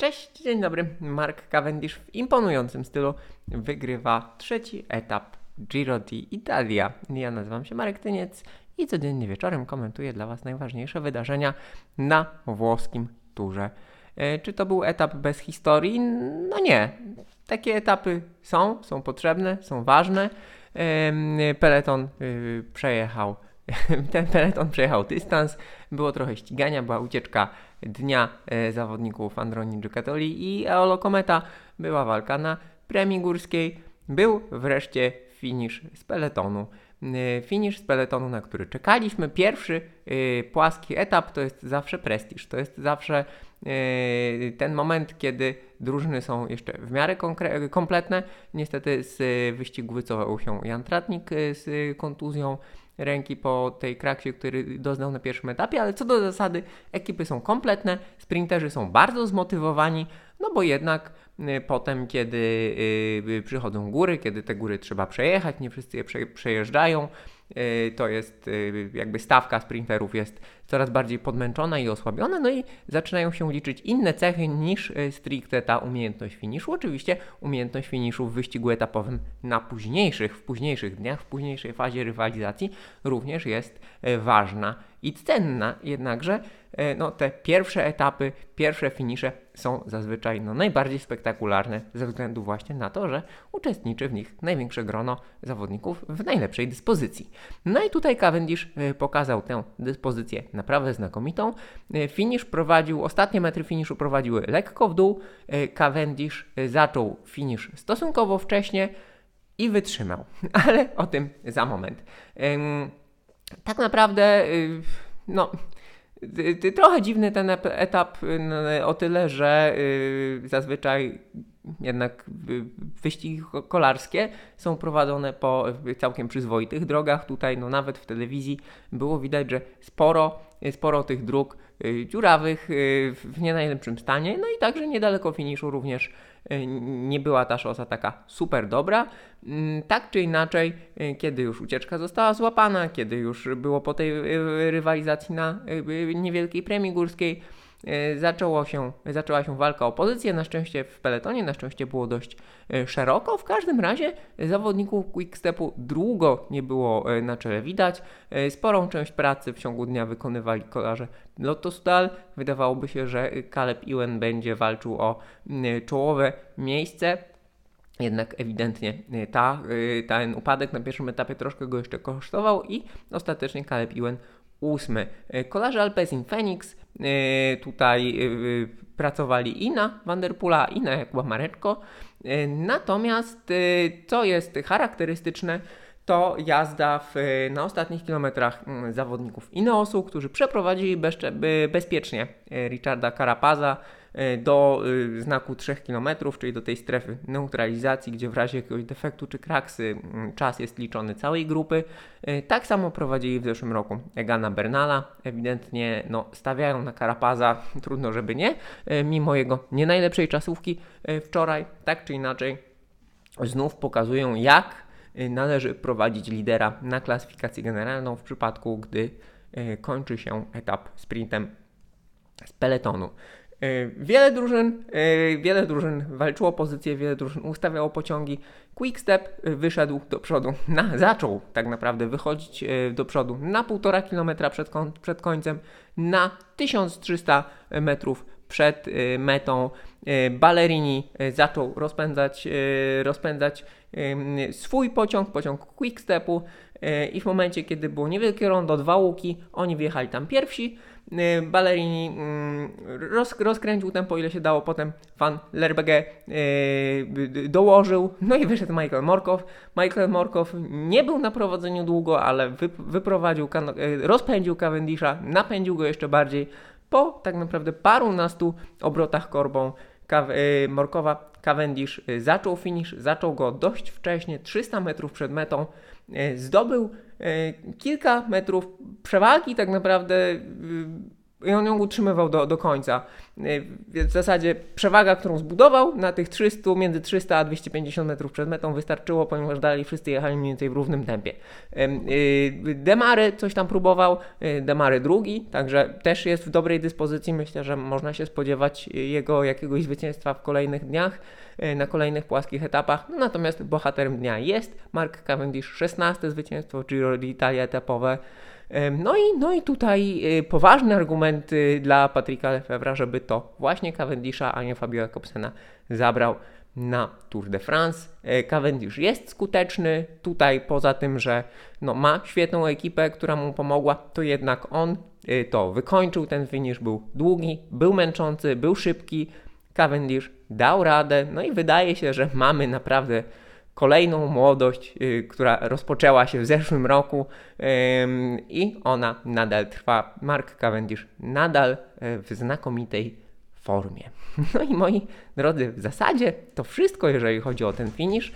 Cześć, dzień dobry. Mark Cavendish w imponującym stylu wygrywa trzeci etap Giro d'Italia. Ja nazywam się Marek Tyniec i codziennie wieczorem komentuję dla Was najważniejsze wydarzenia na włoskim turze. E, czy to był etap bez historii? No nie. Takie etapy są, są potrzebne, są ważne. Peleton y, przejechał ten peleton przejechał dystans, było trochę ścigania, była ucieczka dnia e, zawodników Androni Giocattoli i Eolo Kometa, była walka na premii górskiej, był wreszcie finisz z peletonu. E, finisz z peletonu, na który czekaliśmy. Pierwszy e, płaski etap to jest zawsze prestiż, to jest zawsze ten moment, kiedy drużyny są jeszcze w miarę kompletne. Niestety z wyścigu wycofał się Jan Tratnik z kontuzją ręki po tej kraksie, który doznał na pierwszym etapie, ale co do zasady ekipy są kompletne, sprinterzy są bardzo zmotywowani, no bo jednak y, potem, kiedy y, przychodzą góry, kiedy te góry trzeba przejechać, nie wszyscy je przejeżdżają, y, to jest jakby stawka sprinterów jest coraz bardziej podmęczona i osłabiona, no i zaczynają się liczyć inne cechy niż stricte ta umiejętność finiszu. Oczywiście umiejętność finiszu w wyścigu etapowym na późniejszych, w późniejszych dniach, w późniejszej fazie rywalizacji również jest ważna i cenna, jednakże E, no, te pierwsze etapy, pierwsze finisze są zazwyczaj no, najbardziej spektakularne ze względu właśnie na to, że uczestniczy w nich największe grono zawodników w najlepszej dyspozycji. No i tutaj Cavendish e, pokazał tę dyspozycję naprawdę znakomitą. E, finisz prowadził, ostatnie metry finiszu prowadziły lekko w dół. Cavendish zaczął finisz stosunkowo wcześnie i wytrzymał, ale o tym za moment. Tak naprawdę, no Trochę dziwny ten etap o tyle, że zazwyczaj jednak wyścigi kolarskie są prowadzone po całkiem przyzwoitych drogach. Tutaj no nawet w telewizji było widać, że sporo, sporo tych dróg y, dziurawych y, w nie najlepszym stanie. No i także niedaleko finiszu również nie była ta szosa taka super dobra. Mm, tak czy inaczej, kiedy już ucieczka została złapana, kiedy już było po tej rywalizacji na niewielkiej premii górskiej, zaczęło się, zaczęła się walka o pozycję, na szczęście w peletonie, na szczęście było dość e, szeroko. W każdym razie zawodników Quickstepu długo nie było e, na czele widać. Sporą część pracy w ciągu dnia wykonywali kolarze Sudal. Wydawałoby się, że Caleb Ewan będzie walczył o czołowe miejsce. Jednak ewidentnie ta, ten upadek na pierwszym etapie troszkę go jeszcze kosztował i ostatecznie Caleb Ewan ósmy. Kolarze Alpecin Phoenix E, tutaj e, pracowali i na Vanderpoola, i na Jakuba Mareczko. E, natomiast co jest charakterystyczne, to jazda w, na ostatnich kilometrach mm, zawodników Ineosu, którzy przeprowadzili bezpiecznie Richarda Carapaza E, do y, znaku 3 km, czyli do tej strefy neutralizacji, gdzie w razie jakiegoś defektu czy kraksy czas jest liczony całej grupy. E, tak samo prowadzili w zeszłym roku Egana Bernala. Ewidentnie no, stawiają na Karapaza, trudno żeby nie, e, mimo jego nie najlepszej czasówki wczoraj, tak czy inaczej znów pokazują jak należy prowadzić lidera na klasyfikację generalną w przypadku, gdy kończy się etap sprintem z peletonu. E, wiele drużyn, e, wiele drużyn walczyło pozycję, wiele drużyn ustawiało pociągi. Quickstep e, wyszedł do przodu, na, zaczął tak naprawdę wychodzić do przodu na 1,5 km przed, przed końcem, na 1300 metrów przed metą. Ballerini zaczął rozpędzać, rozpędzać swój pociąg, pociąg Quickstepu i w momencie, kiedy było niewielkie rondo, dwa łuki, oni wjechali tam pierwsi. Ballerini mm, roz, rozkręcił tempo ile się dało, potem fan Lerbege yy, dołożył, no i wyszedł Michael Morkow. Michael Morkow nie był na prowadzeniu długo, ale wy, wyprowadził, yy, rozpędził Cavendisha, napędził go jeszcze bardziej. Po tak naprawdę parunastu obrotach korbą Kaw, yy, Morkowa Cavendish zaczął finish, zaczął go dość wcześnie, 300 metrów przed metą, zdobył E, kilka metrów przewagi tak naprawdę i on ją utrzymywał do, do końca. Y, Więc w zasadzie przewaga, którą zbudował na tych 300, między 300 a 250 metrów przed metą wystarczyło, ponieważ dalej wszyscy jechali mniej więcej w równym tempie. Y, Demary coś tam próbował, y, Demary drugi, także też jest w dobrej dyspozycji. Myślę, że można się spodziewać jego jakiegoś zwycięstwa w kolejnych dniach, na kolejnych płaskich etapach. No, natomiast bohaterem dnia jest Mark Cavendish, 16 zwycięstwo Giro d'Italia etapowe. No i, no i tutaj y, poważny argument y, dla Patryka Lefebvre'a, żeby to właśnie Cavendisha, a nie Fabio Jakobsena zabrał na Tour de France. E, Cavendish jest skuteczny. Tutaj poza tym, że no, ma świetną ekipę, która mu pomogła, to jednak on y, to wykończył. Ten finish był długi, był męczący, był szybki. Cavendish dał radę. No i wydaje się, że mamy naprawdę kolejną młodość, y, która rozpoczęła się w zeszłym roku i ona nadal trwa. Mark Cavendish nadal y, w znakomitej formie. No i moi drodzy, w zasadzie to wszystko, jeżeli chodzi o ten finish.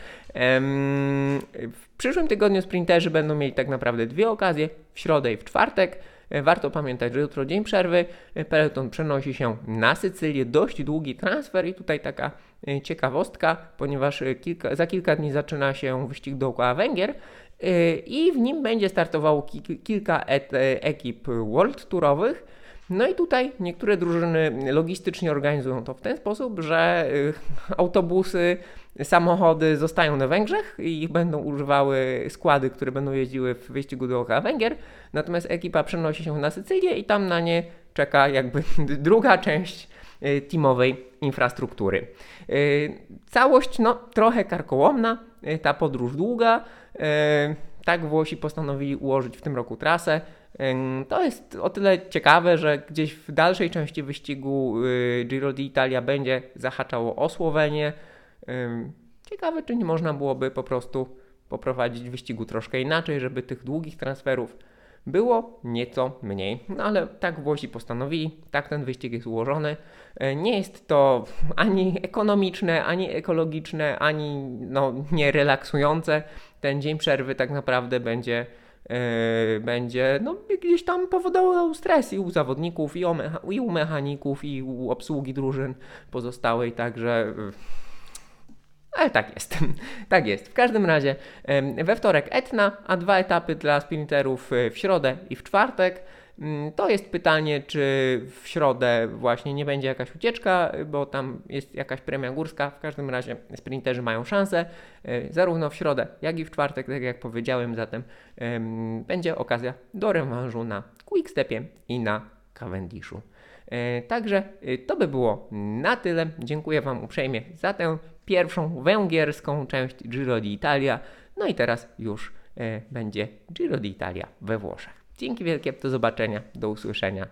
W przyszłym tygodniu sprinterzy będą mieli tak naprawdę dwie okazje, w środę i w czwartek. E, Warto pamiętać, że jutro dzień przerwy. E, Peloton przenosi się na Sycylię. Dość długi transfer i tutaj taka e, ciekawostka, ponieważ kilka, za kilka dni zaczyna się wyścig dookoła Węgier i w nim będzie startowało ki- kilka ekip World Tourowych. No i tutaj niektóre drużyny logistycznie organizują to w ten sposób, że y, autobusy, samochody zostają na Węgrzech i ich będą używały składy, które będą jeździły w wyścigu dookoła Węgier. Natomiast ekipa przenosi się na Sycylię i tam na nie czeka jakby druga część y, teamowej infrastruktury. Y, Całość no trochę karkołomna, ta podróż długa. Tak Włosi postanowili ułożyć w tym roku trasę. To jest o tyle ciekawe, że gdzieś w dalszej części wyścigu y, Giro d'Italia będzie zahaczało o Słowenię. Ciekawe, czy nie można byłoby po prostu poprowadzić wyścigu troszkę inaczej, żeby tych długich transferów było nieco mniej. No ale tak Włosi postanowili, tak ten wyścig jest ułożony. E, Nie jest to ani ekonomiczne, ani ekologiczne, ani no, nie relaksujące. Ten dzień przerwy tak naprawdę będzie e, będzie no, gdzieś tam powodował stres i u zawodników, i, mecha- i u mechaników, i u obsługi drużyn pozostałej, także e, ale tak jest. tak jest. W każdym razie em, we wtorek Etna, a dwa etapy dla sprinterów w środę i w czwartek. Mm, To jest pytanie, czy w środę właśnie nie będzie jakaś ucieczka, bo tam jest jakaś premia górska. W każdym razie sprinterzy mają szansę e, zarówno w środę, jak i w czwartek, tak jak powiedziałem. Zatem em, będzie okazja do rewanżu na Quickstepie i na Cavendishu. E, Także e, to by było na tyle. Dziękuję Wam uprzejmie za tę pierwszą węgierską część Giro d'Italia. No i teraz już będzie Giro d'Italia we Włoszech. Dzięki wielkie, do zobaczenia, do usłyszenia.